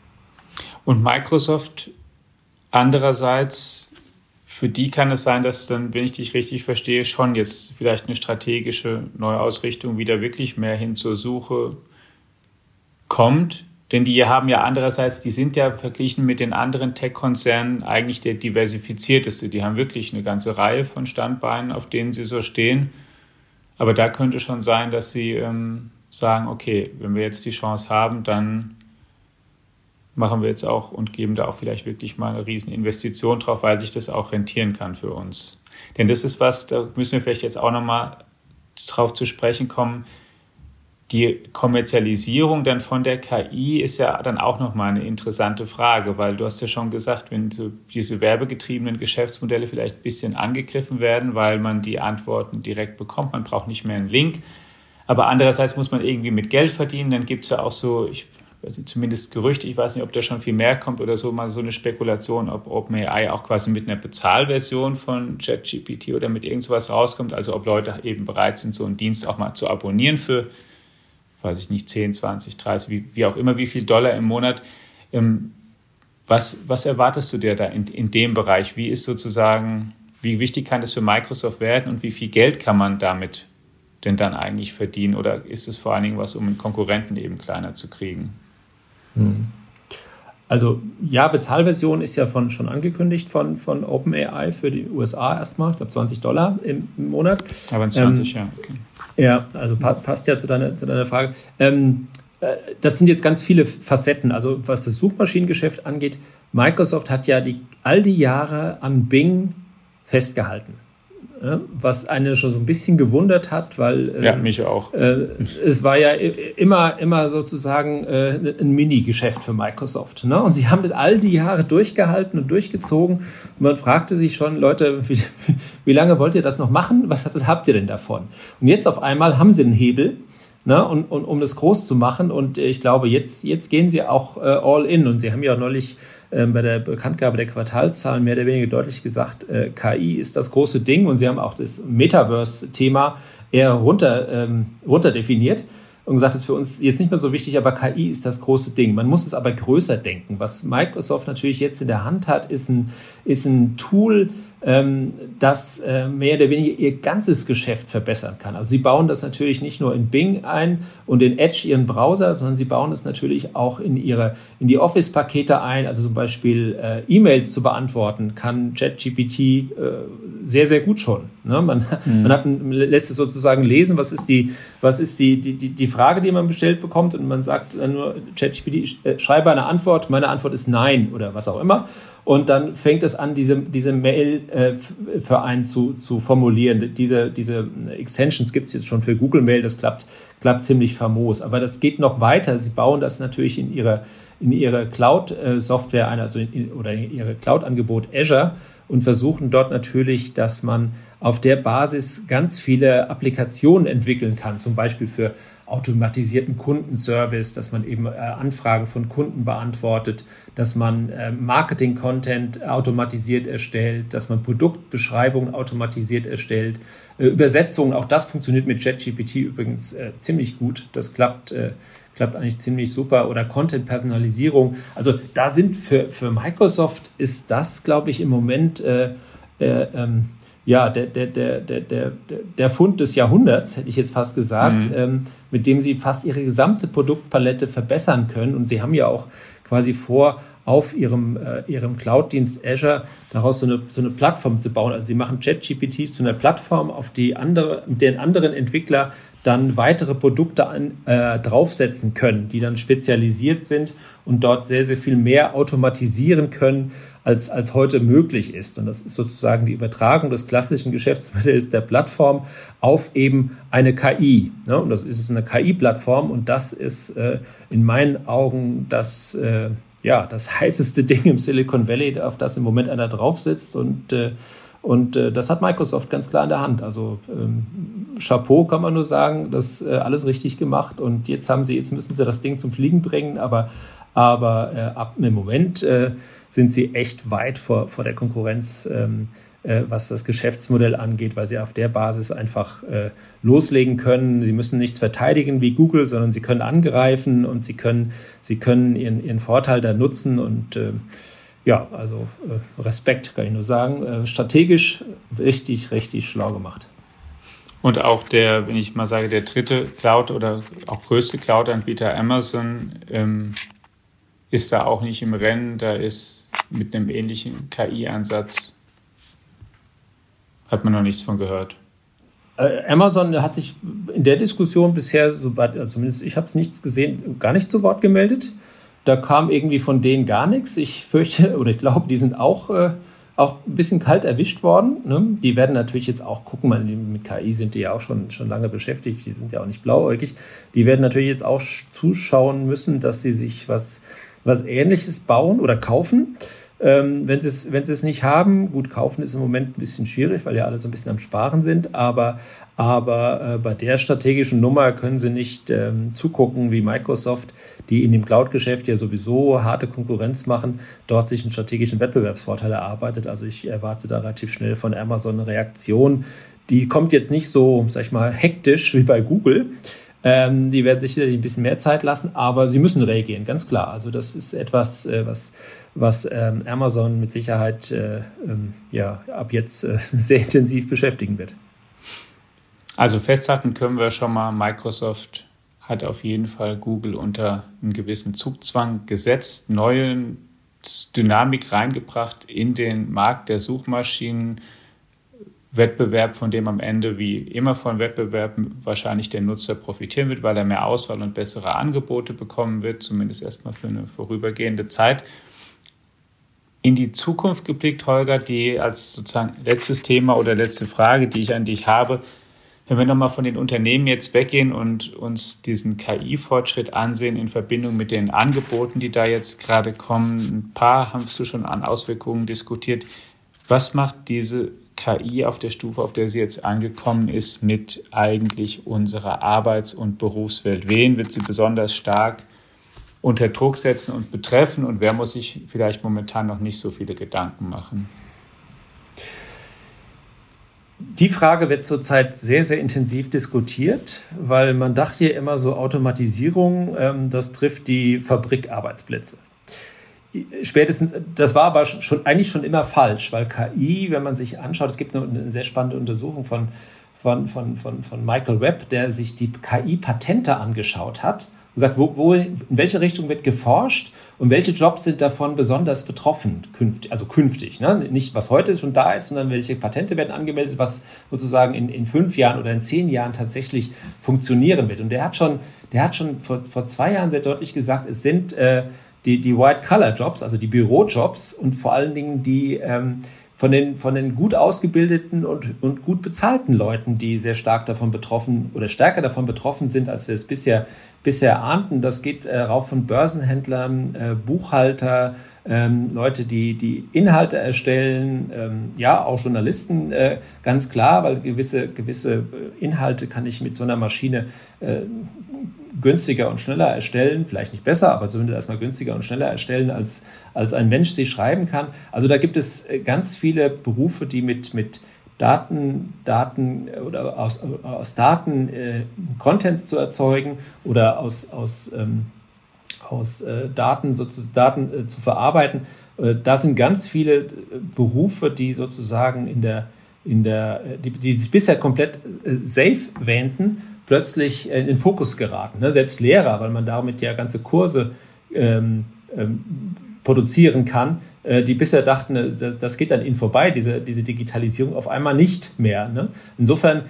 Speaker 1: Und Microsoft Andererseits, für die kann es sein, dass dann, wenn ich dich richtig verstehe, schon jetzt vielleicht eine strategische Neuausrichtung wieder wirklich mehr hin zur Suche kommt. Denn die haben ja andererseits, die sind ja verglichen mit den anderen Tech-Konzernen eigentlich der diversifizierteste. Die haben wirklich eine ganze Reihe von Standbeinen, auf denen sie so stehen. Aber da könnte schon sein, dass sie ähm, sagen, okay, wenn wir jetzt die Chance haben, dann machen wir jetzt auch und geben da auch vielleicht wirklich mal eine riesen Investition drauf, weil sich das auch rentieren kann für uns. Denn das ist was, da müssen wir vielleicht jetzt auch nochmal drauf zu sprechen kommen. Die Kommerzialisierung dann von der KI ist ja dann auch nochmal eine interessante Frage, weil du hast ja schon gesagt, wenn so diese werbegetriebenen Geschäftsmodelle vielleicht ein bisschen angegriffen werden, weil man die Antworten direkt bekommt, man braucht nicht mehr einen Link. Aber andererseits muss man irgendwie mit Geld verdienen. Dann gibt es ja auch so, ich also zumindest Gerüchte, ich weiß nicht, ob da schon viel mehr kommt oder so, mal so eine Spekulation, ob OpenAI auch quasi mit einer Bezahlversion von ChatGPT oder mit irgendwas rauskommt, also ob Leute eben bereit sind, so einen Dienst auch mal zu abonnieren für, weiß ich nicht, 10, 20, 30, wie, wie auch immer, wie viel Dollar im Monat. Ähm, was, was erwartest du dir da in, in dem Bereich? Wie ist sozusagen, wie wichtig kann das für Microsoft werden und wie viel Geld kann man damit denn dann eigentlich verdienen? Oder ist es vor allen Dingen was, um einen Konkurrenten eben kleiner zu kriegen?
Speaker 2: Hm. Also ja, Bezahlversion ist ja von, schon angekündigt von, von OpenAI für die USA erstmal, ich glaube 20 Dollar im, im Monat.
Speaker 1: Aber 20, ähm, ja. Okay.
Speaker 2: Ja, also pa passt ja zu deiner, zu deiner Frage. Ähm, äh, das sind jetzt ganz viele Facetten. Also was das Suchmaschinengeschäft angeht, Microsoft hat ja die, all die Jahre an Bing festgehalten was einen schon so ein bisschen gewundert hat, weil
Speaker 1: ja, ähm, mich auch. Äh,
Speaker 2: es war ja immer, immer sozusagen äh, ein Mini-Geschäft für Microsoft. Ne? Und sie haben das all die Jahre durchgehalten und durchgezogen. Und man fragte sich schon, Leute, wie, wie lange wollt ihr das noch machen? Was, was habt ihr denn davon? Und jetzt auf einmal haben sie einen Hebel ne, und, und, um das groß zu machen. Und ich glaube, jetzt, jetzt gehen sie auch äh, all in. Und sie haben ja neulich äh, bei der Bekanntgabe der Quartalszahlen mehr oder weniger deutlich gesagt, äh, KI ist das große Ding. Und sie haben auch das Metaverse-Thema eher runter, ähm, runter definiert und gesagt, das ist für uns jetzt nicht mehr so wichtig, aber KI ist das große Ding. Man muss es aber größer denken. Was Microsoft natürlich jetzt in der Hand hat, ist ein, ist ein Tool, ähm, das äh, mehr oder weniger ihr ganzes Geschäft verbessern kann. Also sie bauen das natürlich nicht nur in Bing ein und in Edge ihren Browser, sondern sie bauen es natürlich auch in ihre in die Office-Pakete ein. Also zum Beispiel äh, E-Mails zu beantworten, kann ChatGPT äh, sehr, sehr gut schon. Ne? Man, mhm. man, hat, lässt es sozusagen lesen, was ist, die, was ist die, die, die, die Frage, die man bestellt bekommt und man sagt dann nur, ChatGPT, äh, schreibe eine Antwort, meine Antwort ist Nein oder was auch immer. Und dann fängt es an, diese, diese Mail äh, für einen zu, zu formulieren. Diese, diese Extensions gibt es jetzt schon für Google Mail, das klappt, klappt ziemlich famos. Aber das geht noch weiter. Sie bauen das natürlich in ihre, in ihre Cloud-Software ein, also in, oder in ihre Cloud-Angebot Azure und versuchen dort natürlich, dass man auf der Basis ganz viele Applikationen entwickeln kann, zum Beispiel für automatisierten Kundenservice, dass man eben äh, Anfragen von Kunden beantwortet, dass man äh, Marketing-Content automatisiert erstellt, dass man Produktbeschreibungen automatisiert erstellt, äh, Übersetzungen, auch das funktioniert mit JetGPT übrigens ziemlich gut. Das klappt, klappt eigentlich ziemlich super. Oder Content-Personalisierung. Also da sind für, für Microsoft ist das, glaube ich, im Moment äh, ähm, ja, der, der, der, der, der, der Fund des Jahrhunderts, hätte ich jetzt fast gesagt, mhm. ähm, mit dem sie fast ihre gesamte Produktpalette verbessern können. Und sie haben ja auch quasi vor, auf ihrem, äh, ihrem Cloud-Dienst Azure daraus so eine, so eine Plattform zu bauen. Also sie machen ChatGPT zu einer Plattform, auf die andere, mit deren anderen Entwickler dann weitere Produkte an, äh, draufsetzen können, die dann spezialisiert sind und dort sehr, sehr viel mehr automatisieren können, als, als heute möglich ist. Und das ist sozusagen die Übertragung des klassischen Geschäftsmodells der Plattform auf eben eine KI. Ne? Und das ist eine KI-Plattform und das ist äh, in meinen Augen das, äh, ja, das heißeste Ding im Silicon Valley, auf das im Moment einer draufsitzt und äh, und äh, das hat Microsoft ganz klar in der Hand. Also ähm, Chapeau kann man nur sagen, das äh, alles richtig gemacht. Und jetzt haben sie, jetzt müssen sie das Ding zum Fliegen bringen, aber, aber äh, ab im Moment äh, sind sie echt weit vor, vor der Konkurrenz, ähm, äh, was das Geschäftsmodell angeht, weil sie auf der Basis einfach äh, loslegen können. Sie müssen nichts verteidigen wie Google, sondern sie können angreifen und sie können, sie können ihren, ihren Vorteil da nutzen und äh, ja, also äh, Respekt kann ich nur sagen. Äh, strategisch richtig, richtig schlau gemacht.
Speaker 1: Und auch der, wenn ich mal sage, der dritte Cloud oder auch größte Cloud-Anbieter Amazon ähm, ist da auch nicht im Rennen. Da ist mit einem ähnlichen KI-Ansatz, hat man noch nichts von gehört.
Speaker 2: Äh, Amazon hat sich in der Diskussion bisher, soweit, also zumindest ich habe es nichts gesehen, gar nicht zu Wort gemeldet. Da kam irgendwie von denen gar nichts. Ich fürchte, oder ich glaube, die sind auch, äh, auch ein bisschen kalt erwischt worden. Ne? Die werden natürlich jetzt auch gucken, man, mit KI sind die ja auch schon, schon lange beschäftigt, die sind ja auch nicht blauäugig. Die werden natürlich jetzt auch zuschauen müssen, dass sie sich was, was Ähnliches bauen oder kaufen. Ähm, wenn sie es wenn sie es nicht haben, gut, kaufen ist im Moment ein bisschen schwierig, weil ja alle so ein bisschen am Sparen sind, aber, aber äh, bei der strategischen Nummer können sie nicht ähm, zugucken, wie Microsoft, die in dem Cloud-Geschäft ja sowieso harte Konkurrenz machen, dort sich einen strategischen Wettbewerbsvorteil erarbeitet. Also ich erwarte da relativ schnell von Amazon eine Reaktion. Die kommt jetzt nicht so, sag ich mal, hektisch wie bei Google. Ähm, die werden sich sicherlich ein bisschen mehr Zeit lassen, aber sie müssen reagieren, ganz klar. Also das ist etwas, äh, was was ähm, Amazon mit Sicherheit äh, ähm, ja, ab jetzt äh, sehr intensiv beschäftigen wird.
Speaker 1: Also festhalten können wir schon mal, Microsoft hat auf jeden Fall Google unter einen gewissen Zugzwang gesetzt, neue Dynamik reingebracht in den Markt der Suchmaschinen. Wettbewerb, von dem am Ende wie immer von Wettbewerb wahrscheinlich der Nutzer profitieren wird, weil er mehr Auswahl und bessere Angebote bekommen wird, zumindest erstmal für eine vorübergehende Zeit in die Zukunft geblickt, Holger, die als sozusagen letztes Thema oder letzte Frage, die ich an dich habe, wenn wir nochmal von den Unternehmen jetzt weggehen und uns diesen KI-Fortschritt ansehen in Verbindung mit den Angeboten, die da jetzt gerade kommen, ein paar hast du schon an Auswirkungen diskutiert. Was macht diese KI auf der Stufe, auf der sie jetzt angekommen ist, mit eigentlich unserer Arbeits- und Berufswelt? Wen wird sie besonders stark unter Druck setzen und betreffen und wer muss sich vielleicht momentan noch nicht so viele Gedanken machen?
Speaker 2: Die Frage wird zurzeit sehr, sehr intensiv diskutiert, weil man dachte ja immer so Automatisierung, ähm, das trifft die Fabrikarbeitsplätze. Spätestens, das war aber schon, eigentlich schon immer falsch, weil KI, wenn man sich anschaut, es gibt eine, eine sehr spannende Untersuchung von, von, von, von, von Michael Webb, der sich die KI-Patente angeschaut hat und sagt, wo, wo, in welche Richtung wird geforscht und welche Jobs sind davon besonders betroffen, künftig, also künftig. Ne? Nicht, was heute schon da ist, sondern welche Patente werden angemeldet, was sozusagen in, in fünf Jahren oder in zehn Jahren tatsächlich funktionieren wird. Und der hat schon, der hat schon vor, vor zwei Jahren sehr deutlich gesagt, es sind äh, die, die White-Color-Jobs, also die Bürojobs und vor allen Dingen die ähm, von den, von den gut ausgebildeten und, und gut bezahlten Leuten, die sehr stark davon betroffen oder stärker davon betroffen sind, als wir es bisher, bisher ahnten. Das geht äh, rauf von Börsenhändlern, äh, Buchhalter, ähm, Leute, die, die Inhalte erstellen, ähm, ja, auch Journalisten, äh, ganz klar, weil gewisse, gewisse äh, Inhalte kann ich mit so einer Maschine äh, günstiger und schneller erstellen, vielleicht nicht besser, aber zumindest erstmal günstiger und schneller erstellen, als, als ein Mensch sie schreiben kann. Also da gibt es äh, ganz viele Berufe, die mit, mit Daten, Daten äh, oder aus, aus Daten äh, Contents zu erzeugen oder aus, aus, ähm, aus äh, Daten, sozusagen, Daten äh, zu verarbeiten. Äh, da sind ganz viele Berufe, die sozusagen in der, in der, die, die sich bisher komplett safe wähnten, plötzlich in den Fokus geraten. Ne? Selbst Lehrer, weil man damit ja ganze Kurse ähm, ähm, produzieren kann, äh, die bisher dachten, äh, das geht an ihnen vorbei, diese, diese Digitalisierung auf einmal nicht mehr. Ne? Insofern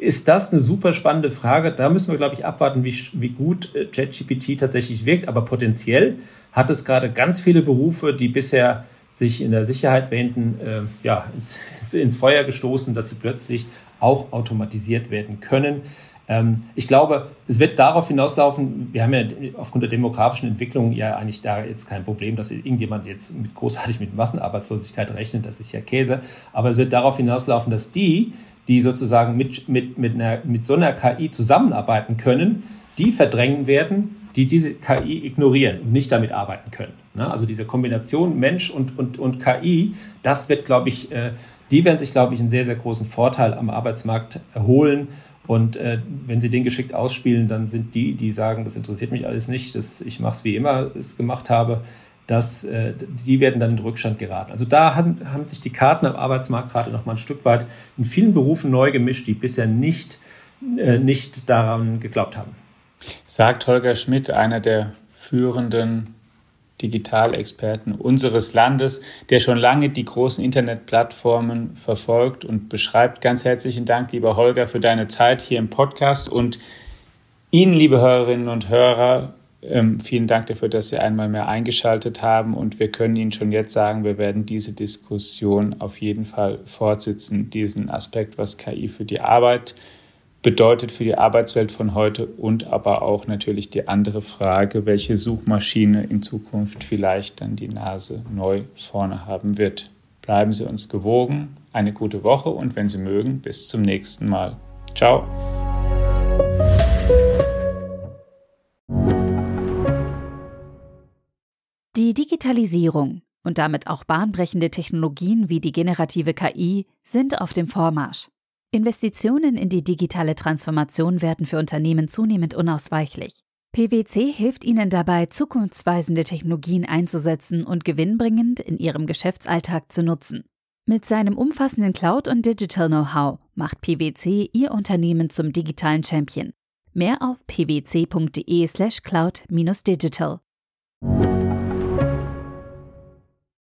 Speaker 2: ist das eine super spannende Frage. Da müssen wir, glaube ich, abwarten, wie, wie gut äh, ChatGPT tatsächlich wirkt. Aber potenziell hat es gerade ganz viele Berufe, die bisher sich in der Sicherheit wähnten, äh, ja, ins, ins Feuer gestoßen, dass sie plötzlich auch automatisiert werden können. Ähm, ich glaube, es wird darauf hinauslaufen, wir haben ja aufgrund der demografischen Entwicklung ja eigentlich da jetzt kein Problem, dass irgendjemand jetzt mit großartig mit Massenarbeitslosigkeit rechnet, das ist ja Käse, aber es wird darauf hinauslaufen, dass die, die sozusagen mit, mit, mit, einer, mit so einer KI zusammenarbeiten können, die verdrängen werden, die diese KI ignorieren und nicht damit arbeiten können. Ne? Also diese Kombination Mensch und, und, und KI, das wird, glaube ich, äh, die werden sich, glaube ich, einen sehr, sehr großen Vorteil am Arbeitsmarkt erholen und äh, wenn sie den geschickt ausspielen, dann sind die, die sagen, das interessiert mich alles nicht, das, ich mache es wie immer es gemacht habe, das, äh, die werden dann in den Rückstand geraten. Also da haben, haben sich die Karten am Arbeitsmarkt gerade noch mal ein Stück weit in vielen Berufen neu gemischt, die bisher nicht, äh, nicht daran geglaubt haben.
Speaker 1: Sagt Holger Schmidt, einer der führenden Digitalexperten unseres Landes, der schon lange die großen Internetplattformen verfolgt und beschreibt. Ganz herzlichen Dank, lieber Holger, für deine Zeit hier im Podcast und Ihnen, liebe Hörerinnen und Hörer, ähm, vielen Dank dafür, dass Sie einmal mehr eingeschaltet haben und wir können Ihnen schon jetzt sagen, wir werden diese Diskussion auf jeden Fall fortsetzen, diesen Aspekt, was KI für die Arbeit bedeutet für die Arbeitswelt von heute und aber auch natürlich die andere Frage, welche Suchmaschine in Zukunft vielleicht dann die Nase neu vorne haben wird. Bleiben Sie uns gewogen, eine gute Woche und wenn Sie mögen, bis zum nächsten Mal. Ciao.
Speaker 3: Die Digitalisierung und damit auch bahnbrechende Technologien wie die generative KI sind auf dem Vormarsch. Investitionen in die digitale Transformation werden für Unternehmen zunehmend unausweichlich. PwC hilft Ihnen dabei, zukunftsweisende Technologien einzusetzen und gewinnbringend in Ihrem Geschäftsalltag zu nutzen. Mit seinem umfassenden Cloud- und Digital-Know-how macht PwC Ihr Unternehmen zum digitalen Champion. Mehr auf pwc.de/cloud-digital. slash